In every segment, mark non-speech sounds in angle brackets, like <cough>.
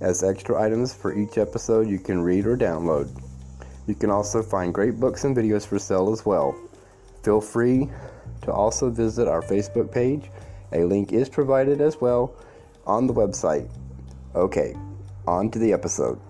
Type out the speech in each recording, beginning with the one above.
as extra items for each episode you can read or download. You can also find great books and videos for sale as well. Feel free to also visit our Facebook page. A link is provided as well on the website. Okay, on to the episode.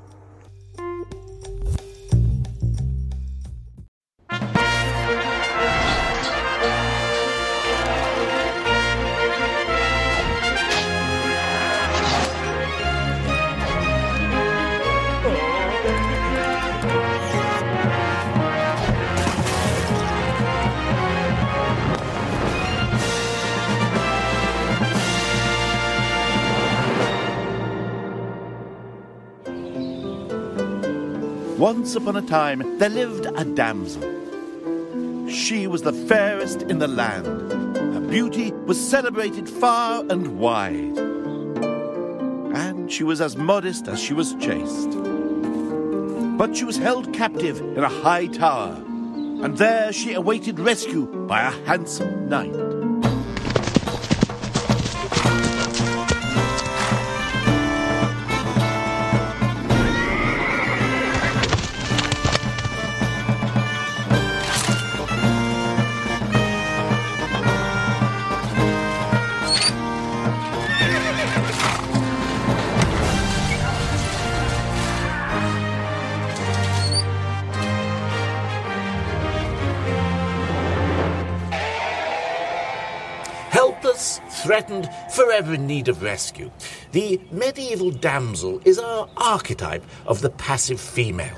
Upon a time there lived a damsel. She was the fairest in the land. Her beauty was celebrated far and wide. And she was as modest as she was chaste. But she was held captive in a high tower, and there she awaited rescue by a handsome knight. Threatened, forever in need of rescue. The medieval damsel is our archetype of the passive female.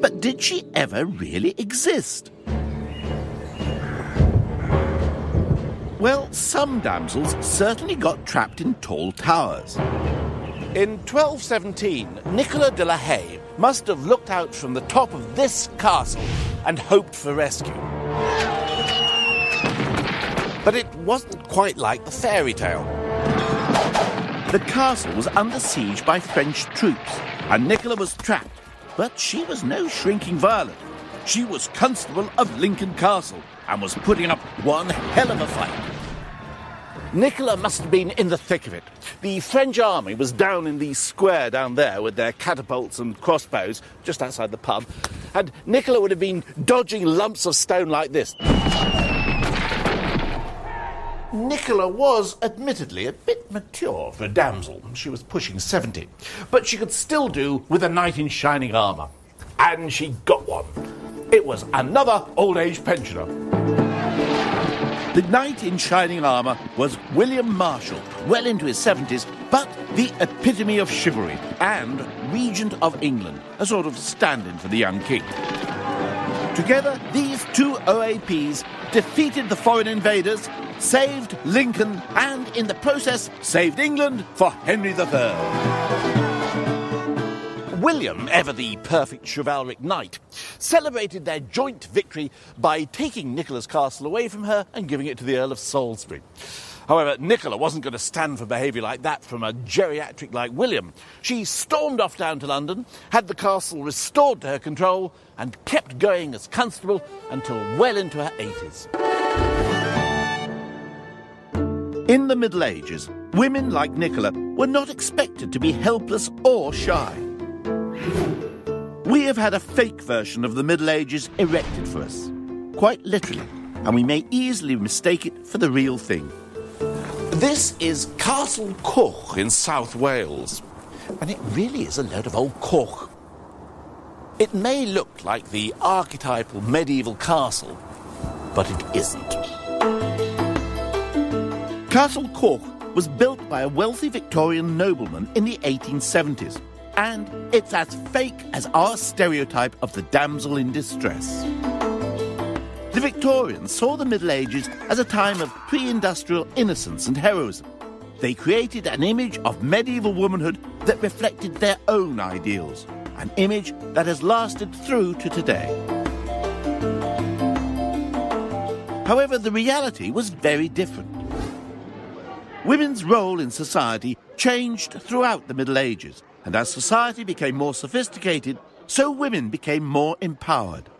But did she ever really exist? Well, some damsels certainly got trapped in tall towers. In 1217, Nicola de la Haye must have looked out from the top of this castle and hoped for rescue. But it wasn't quite like the fairy tale. The castle was under siege by French troops, and Nicola was trapped. But she was no shrinking violet. She was constable of Lincoln Castle and was putting up one hell of a fight. Nicola must have been in the thick of it. The French army was down in the square down there with their catapults and crossbows just outside the pub, and Nicola would have been dodging lumps of stone like this. Nicola was admittedly a bit mature for a damsel. She was pushing 70. But she could still do with a knight in shining armour. And she got one. It was another old age pensioner. The knight in shining armour was William Marshal, well into his 70s, but the epitome of chivalry and regent of England, a sort of stand in for the young king. Together, these two OAPs defeated the foreign invaders, saved Lincoln, and in the process saved England for Henry III. William, ever the perfect chivalric knight, celebrated their joint victory by taking Nicola's castle away from her and giving it to the Earl of Salisbury. However, Nicola wasn't going to stand for behaviour like that from a geriatric like William. She stormed off down to London, had the castle restored to her control, and kept going as constable until well into her 80s. In the Middle Ages, women like Nicola were not expected to be helpless or shy. We have had a fake version of the Middle Ages erected for us, quite literally, and we may easily mistake it for the real thing. This is Castle Coch in South Wales, and it really is a load of old cork. It may look like the archetypal medieval castle, but it isn't. Castle Coch was built by a wealthy Victorian nobleman in the 1870s, and it's as fake as our stereotype of the damsel in distress. The Victorians saw the Middle Ages as a time of pre industrial innocence and heroism. They created an image of medieval womanhood that reflected their own ideals, an image that has lasted through to today. However, the reality was very different. Women's role in society changed throughout the Middle Ages, and as society became more sophisticated, so women became more empowered.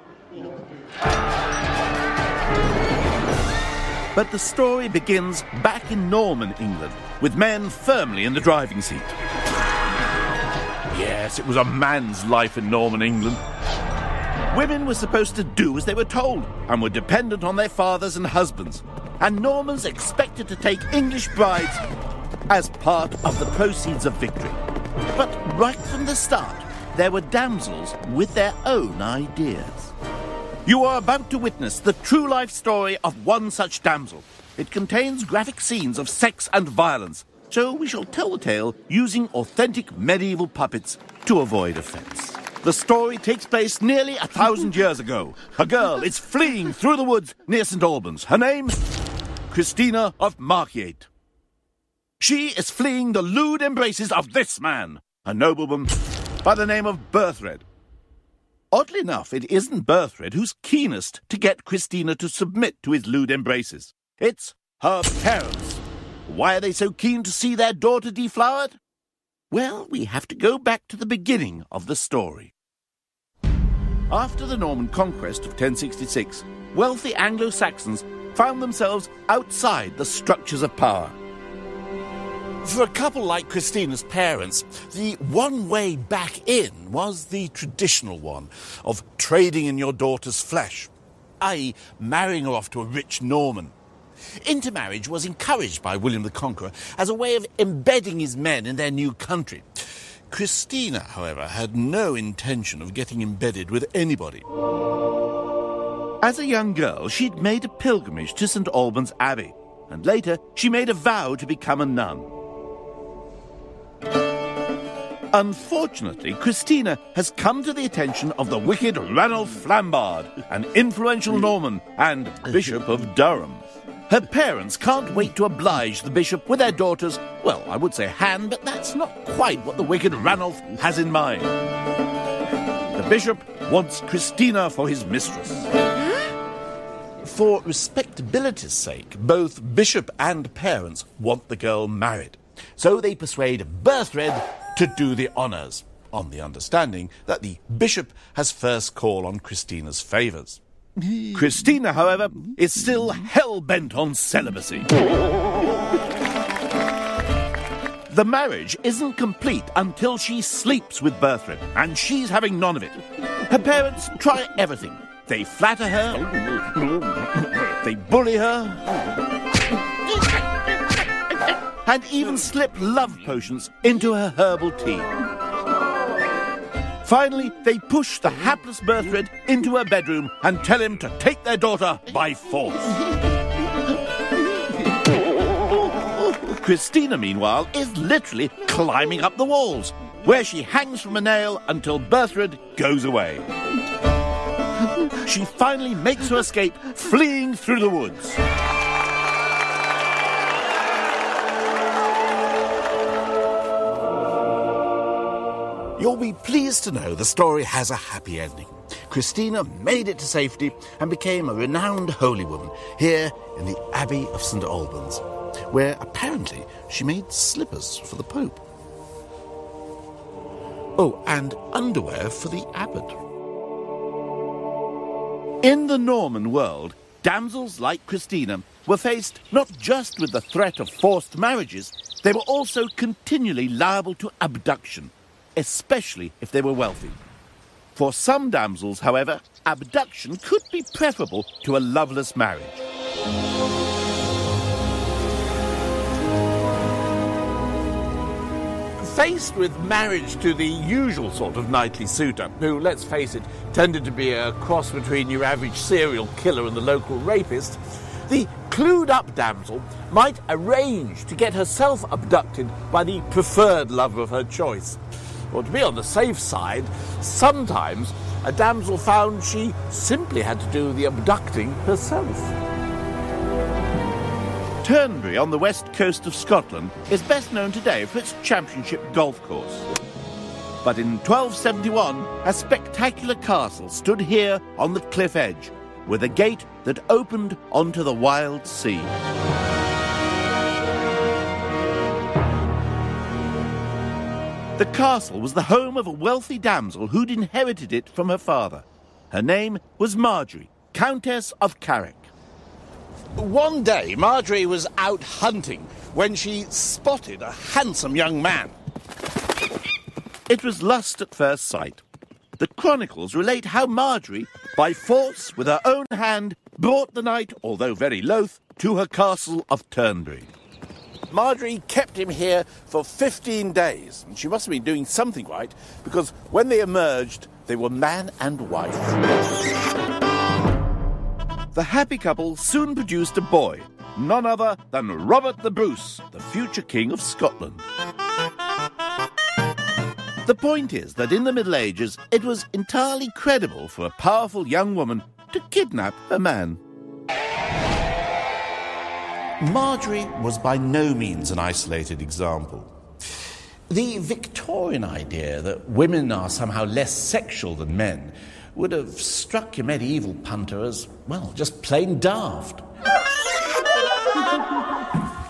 But the story begins back in Norman England, with men firmly in the driving seat. Yes, it was a man's life in Norman England. Women were supposed to do as they were told and were dependent on their fathers and husbands. And Normans expected to take English brides as part of the proceeds of victory. But right from the start, there were damsels with their own ideas. You are about to witness the true life story of one such damsel. It contains graphic scenes of sex and violence, so we shall tell the tale using authentic medieval puppets to avoid offense. The story takes place nearly a thousand years ago. A girl is fleeing through the woods near St. Albans. Her name? Christina of Markyate. She is fleeing the lewd embraces of this man, a nobleman by the name of Berthred. Oddly enough, it isn't Berthred who's keenest to get Christina to submit to his lewd embraces. It's her parents. Why are they so keen to see their daughter deflowered? Well, we have to go back to the beginning of the story. After the Norman conquest of 1066, wealthy Anglo Saxons found themselves outside the structures of power. For a couple like Christina's parents, the one way back in was the traditional one of trading in your daughter's flesh, i.e., marrying her off to a rich Norman. Intermarriage was encouraged by William the Conqueror as a way of embedding his men in their new country. Christina, however, had no intention of getting embedded with anybody. As a young girl, she'd made a pilgrimage to St. Albans Abbey, and later she made a vow to become a nun. Unfortunately, Christina has come to the attention of the wicked Ranulph Flambard, an influential Norman and Bishop of Durham. Her parents can't wait to oblige the bishop with their daughter's, well, I would say hand, but that's not quite what the wicked Ranulph has in mind. The bishop wants Christina for his mistress. For respectability's sake, both bishop and parents want the girl married. So they persuade Berthred to do the honours, on the understanding that the bishop has first call on Christina's favours. <laughs> Christina, however, is still hell bent on celibacy. <laughs> The marriage isn't complete until she sleeps with Berthred, and she's having none of it. Her parents try everything. They flatter her, they bully her, and even slip love potions into her herbal tea. Finally, they push the hapless Berthred into her bedroom and tell him to take their daughter by force. Christina, meanwhile, is literally climbing up the walls, where she hangs from a nail until Berthred goes away. She finally makes her escape, fleeing through the woods. You'll be pleased to know the story has a happy ending. Christina made it to safety and became a renowned holy woman here in the Abbey of St. Albans, where apparently she made slippers for the Pope. Oh, and underwear for the abbot. In the Norman world, damsels like Christina were faced not just with the threat of forced marriages, they were also continually liable to abduction especially if they were wealthy. For some damsels, however, abduction could be preferable to a loveless marriage. faced with marriage to the usual sort of knightly suitor, who, let's face it, tended to be a cross between your average serial killer and the local rapist, the clued up damsel might arrange to get herself abducted by the preferred lover of her choice. Or to be on the safe side, sometimes a damsel found she simply had to do the abducting herself. Turnberry on the west coast of Scotland is best known today for its championship golf course. But in 1271, a spectacular castle stood here on the cliff edge, with a gate that opened onto the wild sea. The castle was the home of a wealthy damsel who'd inherited it from her father. Her name was Marjorie, Countess of Carrick. One day, Marjorie was out hunting when she spotted a handsome young man. It was lust at first sight. The chronicles relate how Marjorie, by force with her own hand, brought the knight, although very loath, to her castle of Turnberry. Marjorie kept him here for 15 days, and she must have been doing something right because when they emerged, they were man and wife. The happy couple soon produced a boy, none other than Robert the Bruce, the future King of Scotland. The point is that in the Middle Ages, it was entirely credible for a powerful young woman to kidnap a man. Marjorie was by no means an isolated example. The Victorian idea that women are somehow less sexual than men would have struck your medieval punter as, well, just plain daft.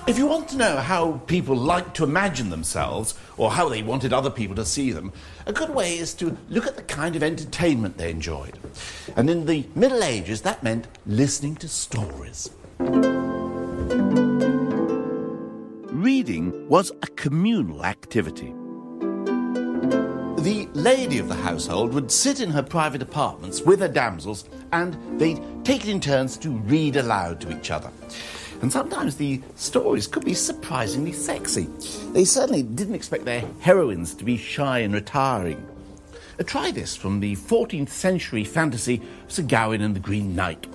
If you want to know how people like to imagine themselves, or how they wanted other people to see them, a good way is to look at the kind of entertainment they enjoyed. And in the Middle Ages, that meant listening to stories. Reading was a communal activity. The lady of the household would sit in her private apartments with her damsels, and they'd take it in turns to read aloud to each other. And sometimes the stories could be surprisingly sexy. They certainly didn't expect their heroines to be shy and retiring. Uh, try this from the 14th century fantasy Sir Gawain and the Green Knight.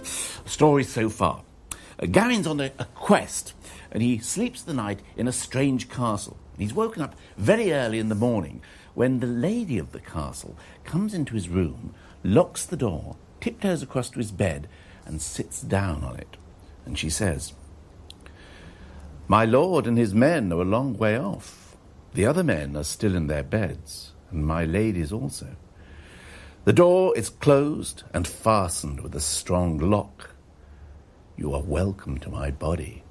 Story so far. Uh, Gawain's on a, a quest, and he sleeps the night in a strange castle. He's woken up very early in the morning when the lady of the castle comes into his room, locks the door, tiptoes across to his bed, and sits down on it. And she says, My lord and his men are a long way off. The other men are still in their beds, and my ladies also. The door is closed and fastened with a strong lock. You are welcome to my body,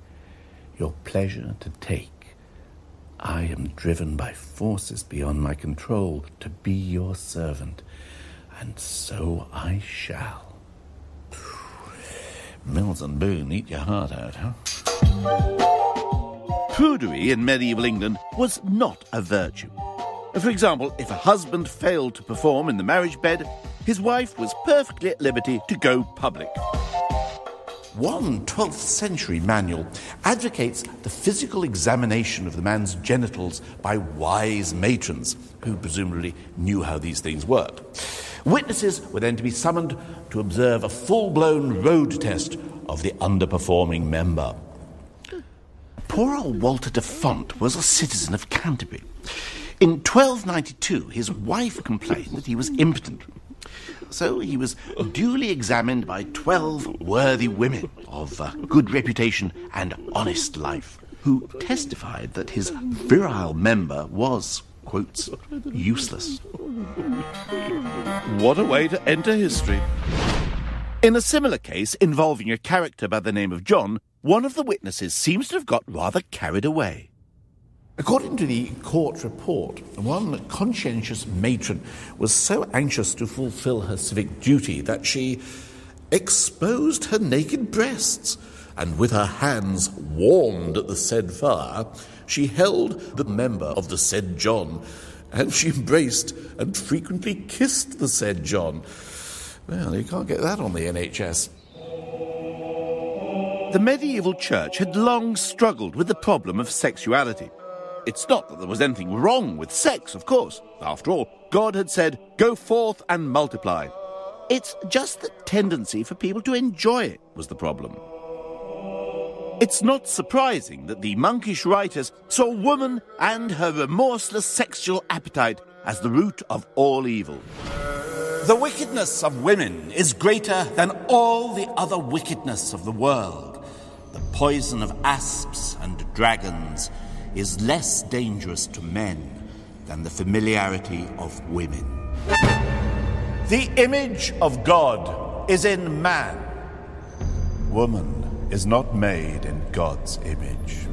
your pleasure to take. I am driven by forces beyond my control to be your servant, and so I shall. Mills and Boon, eat your heart out, huh? Prudery in medieval England was not a virtue. For example, if a husband failed to perform in the marriage bed, his wife was perfectly at liberty to go public. One 12th century manual advocates the physical examination of the man's genitals by wise matrons, who presumably knew how these things worked. Witnesses were then to be summoned to observe a full blown road test of the underperforming member. Poor old Walter de Font was a citizen of Canterbury. In 1292, his wife complained that he was impotent. So he was duly examined by 12 worthy women of uh, good reputation and honest life, who testified that his virile member was, quotes, useless. What a way to enter history. In a similar case involving a character by the name of John, one of the witnesses seems to have got rather carried away. According to the court report, one conscientious matron was so anxious to fulfill her civic duty that she exposed her naked breasts, and with her hands warmed at the said fire, she held the member of the said John, and she embraced and frequently kissed the said John. Well, you can't get that on the NHS. The medieval church had long struggled with the problem of sexuality. It's not that there was anything wrong with sex, of course. After all, God had said, Go forth and multiply. It's just the tendency for people to enjoy it was the problem. It's not surprising that the monkish writers saw woman and her remorseless sexual appetite as the root of all evil. The wickedness of women is greater than all the other wickedness of the world. The poison of asps and dragons is less dangerous to men than the familiarity of women. The image of God is in man. Woman is not made in God's image.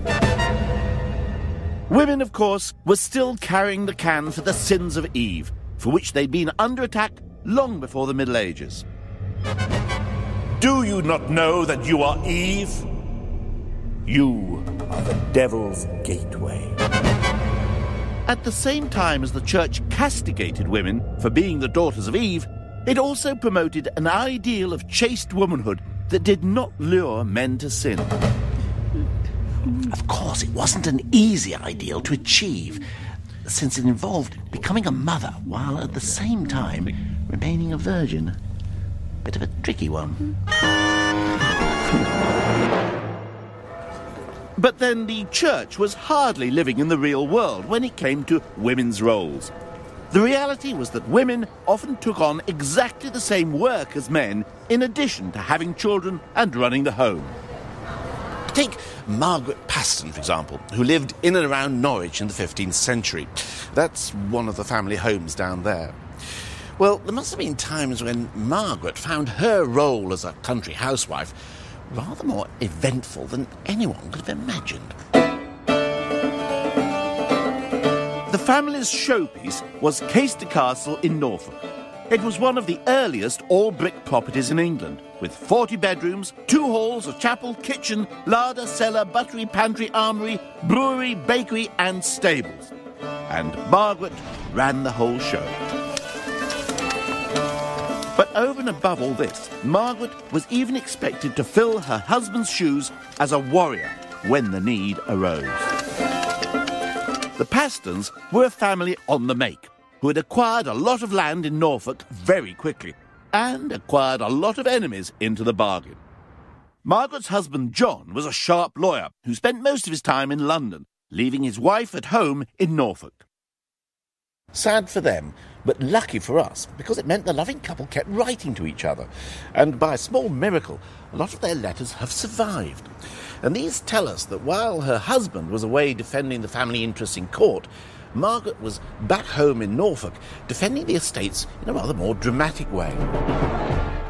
Women, of course, were still carrying the can for the sins of Eve, for which they'd been under attack long before the Middle Ages. Do you not know that you are Eve? You are the devil's gateway. At the same time as the church castigated women for being the daughters of Eve, it also promoted an ideal of chaste womanhood that did not lure men to sin. Of course, it wasn't an easy ideal to achieve, since it involved becoming a mother while at the same time remaining a virgin. Bit of a tricky one. But then the church was hardly living in the real world when it came to women's roles. The reality was that women often took on exactly the same work as men, in addition to having children and running the home. Take Margaret Paston, for example, who lived in and around Norwich in the 15th century. That's one of the family homes down there. Well, there must have been times when Margaret found her role as a country housewife rather more eventful than anyone could have imagined. The family's showpiece was Caister Castle in Norfolk. It was one of the earliest all brick properties in England, with 40 bedrooms, two halls, a chapel, kitchen, larder, cellar, buttery, pantry, armoury, brewery, bakery, and stables. And Margaret ran the whole show. Over and above all this, Margaret was even expected to fill her husband's shoes as a warrior when the need arose. The Pastons were a family on the make who had acquired a lot of land in Norfolk very quickly and acquired a lot of enemies into the bargain. Margaret's husband John was a sharp lawyer who spent most of his time in London, leaving his wife at home in Norfolk. Sad for them, but lucky for us, because it meant the loving couple kept writing to each other. And by a small miracle, a lot of their letters have survived. And these tell us that while her husband was away defending the family interests in court, Margaret was back home in Norfolk defending the estates in a rather more dramatic way.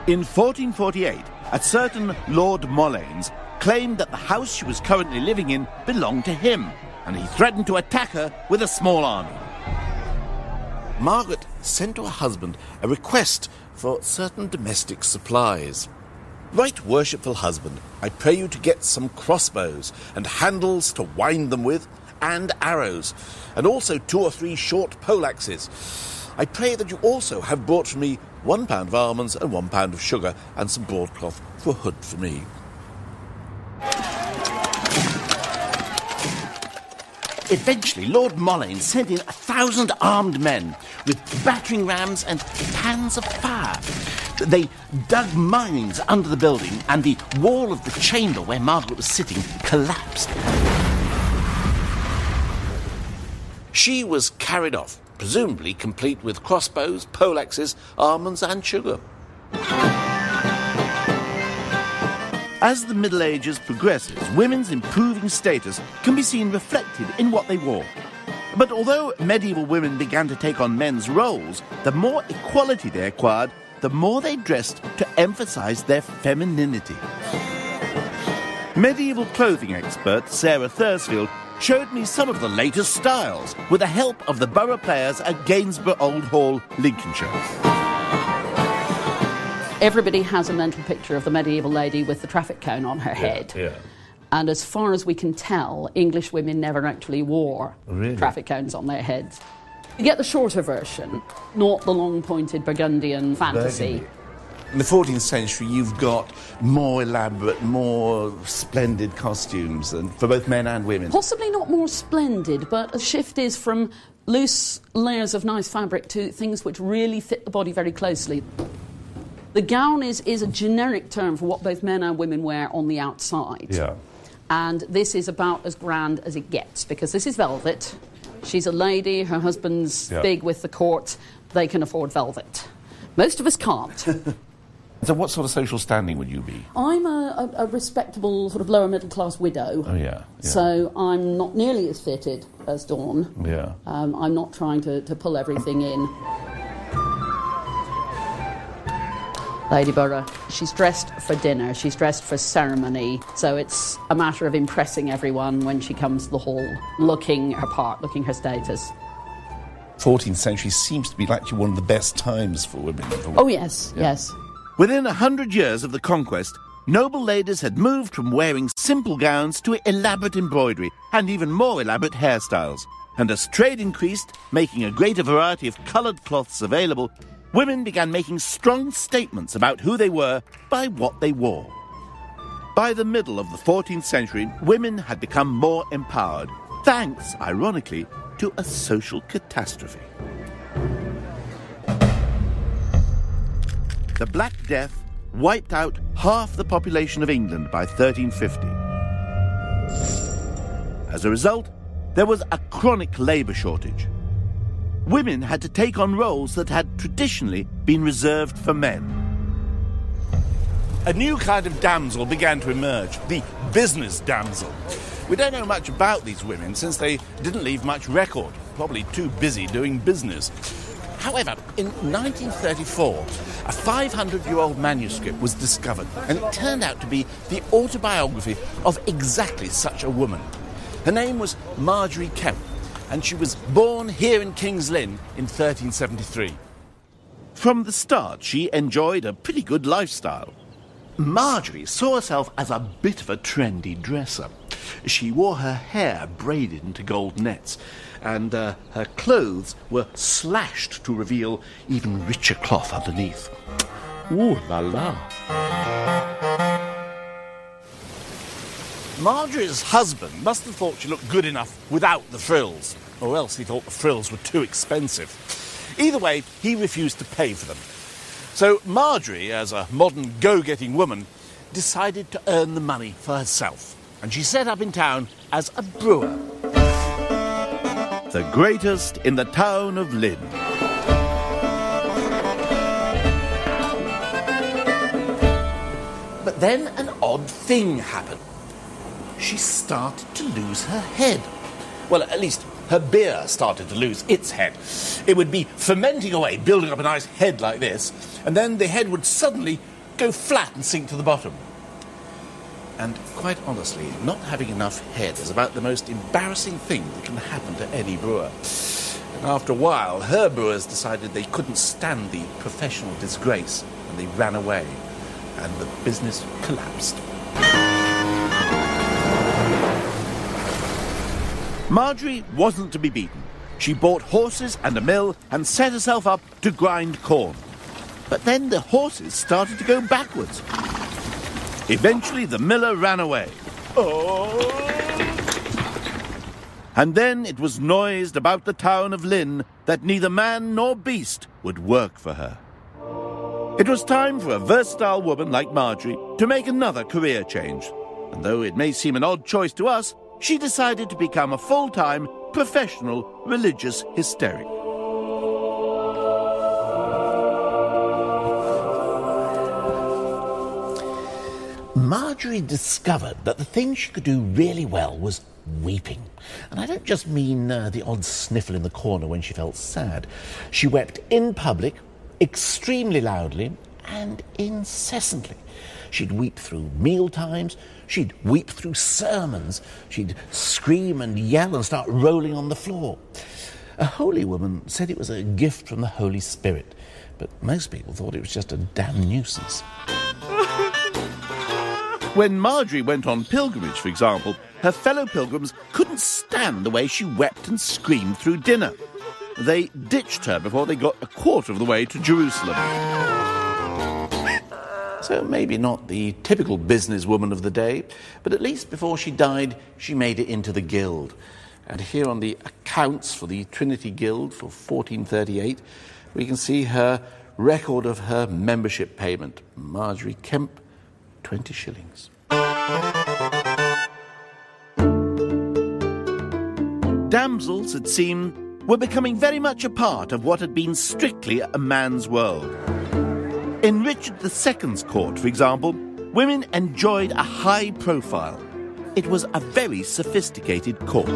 In 1448, a certain Lord Moleyns claimed that the house she was currently living in belonged to him, and he threatened to attack her with a small army. Margaret sent to her husband a request for certain domestic supplies. Right worshipful husband, I pray you to get some crossbows and handles to wind them with, and arrows, and also two or three short poleaxes. I pray that you also have brought for me one pound of almonds and one pound of sugar, and some broadcloth for a hood for me. Eventually, Lord Moleyns sent in a thousand armed men with battering rams and pans of fire. They dug mines under the building, and the wall of the chamber where Margaret was sitting collapsed. She was carried off, presumably complete with crossbows, poleaxes, almonds, and sugar. As the Middle Ages progresses, women's improving status can be seen reflected in what they wore. But although medieval women began to take on men's roles, the more equality they acquired, the more they dressed to emphasize their femininity. Medieval clothing expert Sarah Thursfield showed me some of the latest styles with the help of the borough players at Gainsborough Old Hall, Lincolnshire. Everybody has a mental picture of the medieval lady with the traffic cone on her head. Yeah. And as far as we can tell, English women never actually wore Really? traffic cones on their heads. You get the shorter version, not the long pointed Burgundian fantasy. Burgundy. In the 14th century, you've got more elaborate, more splendid costumes and for both men and women. Possibly not more splendid, but a shift is from loose layers of nice fabric to things which really fit the body very closely. The gown is, is a generic term for what both men and women wear on the outside. Yeah. And this is about as grand as it gets because this is velvet. She's a lady, her husband's Yeah. big with the court, they can afford velvet. Most of us can't. <laughs> So, what sort of social standing would you be? I'm a, a, a respectable, sort of lower middle class widow. Oh, yeah. yeah. So I'm not nearly as fitted as Dawn. Yeah. Um, I'm not trying to, to pull everything in. Lady Borough, she's dressed for dinner, she's dressed for ceremony, so it's a matter of impressing everyone when she comes to the hall, looking her part, looking her status. 14th century seems to be actually one of the best times for women. For Oh, yes, yes. Within a hundred years of the conquest, noble ladies had moved from wearing simple gowns to elaborate embroidery and even more elaborate hairstyles. And as trade increased, making a greater variety of coloured cloths available, women began making strong statements about who they were by what they wore. By the middle of the 14th century, women had become more empowered, thanks, ironically, to a social catastrophe. The Black Death wiped out half the population of England by 1350. As a result, there was a chronic labour shortage. Women had to take on roles that had traditionally been reserved for men. A new kind of damsel began to emerge, the business damsel. We don't know much about these women since they didn't leave much record, probably too busy doing business. However, in 1934, a 500 year old manuscript was discovered, and it turned out to be the autobiography of exactly such a woman. Her name was Margery Kempe, and she was born here in King's Lynn in 1373. From the start, she enjoyed a pretty good lifestyle. Margery saw herself as a bit of a trendy dresser. She wore her hair braided into gold nets, and uh, her clothes were slashed to reveal even richer cloth underneath. Ooh la la. Margery's husband must have thought she looked good enough without the frills, or else he thought the frills were too expensive. Either way, he refused to pay for them. So Margery, as a modern go getting woman, decided to earn the money for herself. And she set up in town as a brewer. The greatest in the town of Lynn. But then an odd thing happened. She started to lose her head. Well, at least her beer started to lose its head. It would be fermenting away, building up a nice head like this, and then the head would suddenly go flat and sink to the bottom. And quite honestly, not having enough head is about the most embarrassing thing that can happen to any brewer. And after a while, her brewers decided they couldn't stand the professional disgrace, and they ran away, and the business collapsed. Margery wasn't to be beaten. She bought horses and a mill and set herself up to grind corn. But then the horses started to go backwards. Eventually, the miller ran away. Oh! And then it was noised about the town of Lynn that neither man nor beast would work for her. It was time for a versatile woman like Margery to make another career change. And though it may seem an odd choice to us, she decided to become a full time, professional religious hysteric. Margery discovered that the thing she could do really well was weeping. And I don't just mean uh, the odd sniffle in the corner when she felt sad. She wept in public, extremely loudly, and incessantly. She'd weep through meal times, she'd weep through sermons, she'd scream and yell and start rolling on the floor. A holy woman said it was a gift from the Holy Spirit, but most people thought it was just a damn nuisance. <laughs> When Margery went on pilgrimage, for example, her fellow pilgrims couldn't stand the way she wept and screamed through dinner. They ditched her before they got a quarter of the way to Jerusalem. So maybe not the typical businesswoman of the day, but at least before she died, she made it into the guild. And here on the accounts for the Trinity Guild for 1438, we can see her record of her membership payment. Margery Kempe, 20 shillings. Damsels, it seemed, were becoming very much a part of what had been strictly a man's world. In Richard II's court, for example, women enjoyed a high profile. It was a very sophisticated court.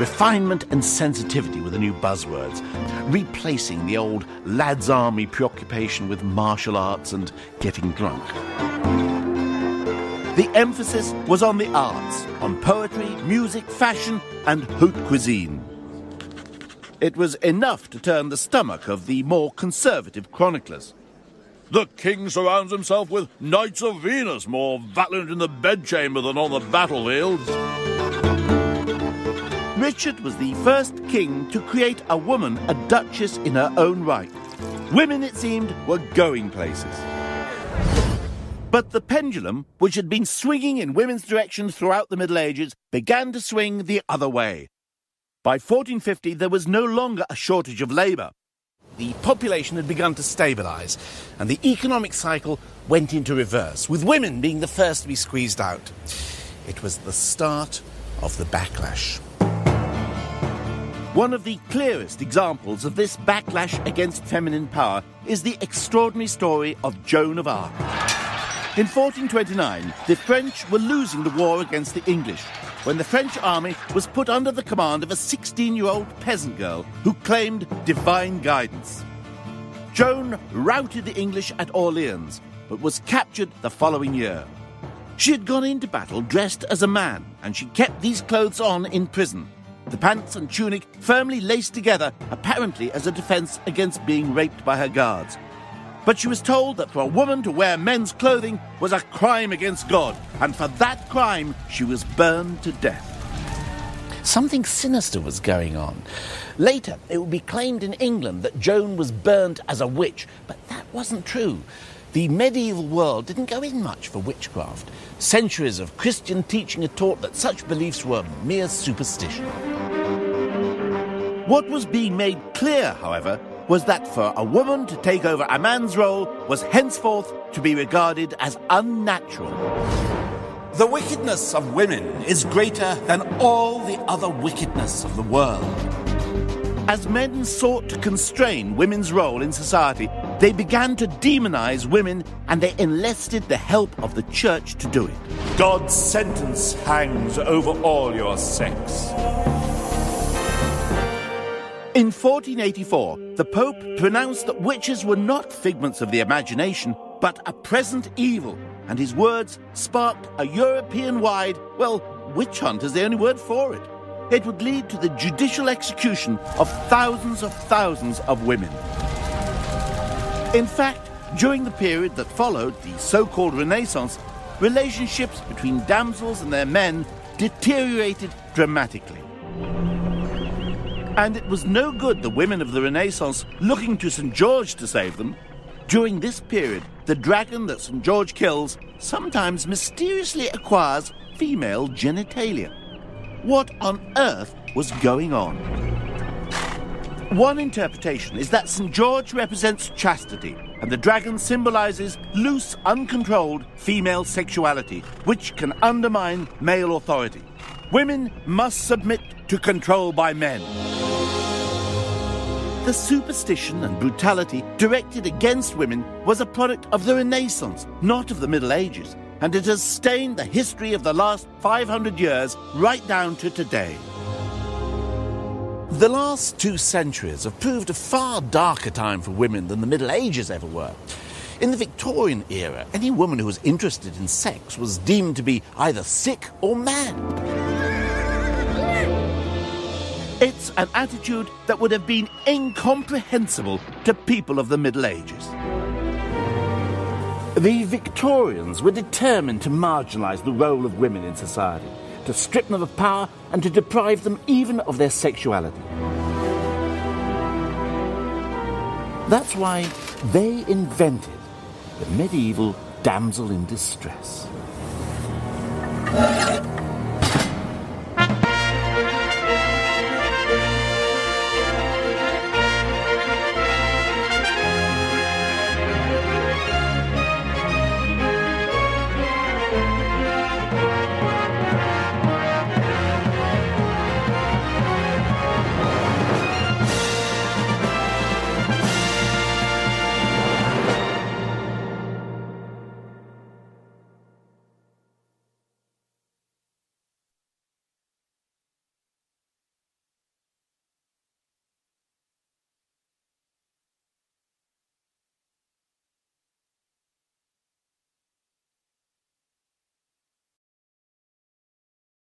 Refinement and sensitivity were the new buzzwords, replacing the old lad's army preoccupation with martial arts and getting drunk. The emphasis was on the arts, on poetry, music, fashion, and haute cuisine. It was enough to turn the stomach of the more conservative chroniclers. The king surrounds himself with knights of Venus, more valiant in the bedchamber than on the battlefields. Richard was the first king to create a woman a duchess in her own right. Women, it seemed, were going places. But the pendulum, which had been swinging in women's direction throughout the Middle Ages, began to swing the other way. By 1450, there was no longer a shortage of labour. The population had begun to stabilise, and the economic cycle went into reverse, with women being the first to be squeezed out. It was the start of the backlash. One of the clearest examples of this backlash against feminine power is the extraordinary story of Joan of Arc. In 1429, the French were losing the war against the English when the French army was put under the command of a 16 year old peasant girl who claimed divine guidance. Joan routed the English at Orleans, but was captured the following year. She had gone into battle dressed as a man, and she kept these clothes on in prison. The pants and tunic firmly laced together, apparently as a defense against being raped by her guards. But she was told that for a woman to wear men's clothing was a crime against God, and for that crime she was burned to death. Something sinister was going on. Later, it would be claimed in England that Joan was burned as a witch, but that wasn't true. The medieval world didn't go in much for witchcraft. Centuries of Christian teaching had taught that such beliefs were mere superstition. What was being made clear, however, was that for a woman to take over a man's role was henceforth to be regarded as unnatural. The wickedness of women is greater than all the other wickedness of the world. As men sought to constrain women's role in society, they began to demonize women and they enlisted the help of the church to do it. God's sentence hangs over all your sex. In 1484, the Pope pronounced that witches were not figments of the imagination, but a present evil, and his words sparked a European wide, well, witch hunt is the only word for it. It would lead to the judicial execution of thousands of thousands of women. In fact, during the period that followed the so called Renaissance, relationships between damsels and their men deteriorated dramatically. And it was no good the women of the Renaissance looking to St. George to save them. During this period, the dragon that St. George kills sometimes mysteriously acquires female genitalia. What on earth was going on? One interpretation is that St. George represents chastity, and the dragon symbolizes loose, uncontrolled female sexuality, which can undermine male authority. Women must submit to control by men. The superstition and brutality directed against women was a product of the Renaissance, not of the Middle Ages, and it has stained the history of the last 500 years right down to today. The last two centuries have proved a far darker time for women than the Middle Ages ever were. In the Victorian era, any woman who was interested in sex was deemed to be either sick or mad. It's an attitude that would have been incomprehensible to people of the Middle Ages. The Victorians were determined to marginalize the role of women in society, to strip them of power, and to deprive them even of their sexuality. That's why they invented the medieval damsel in distress.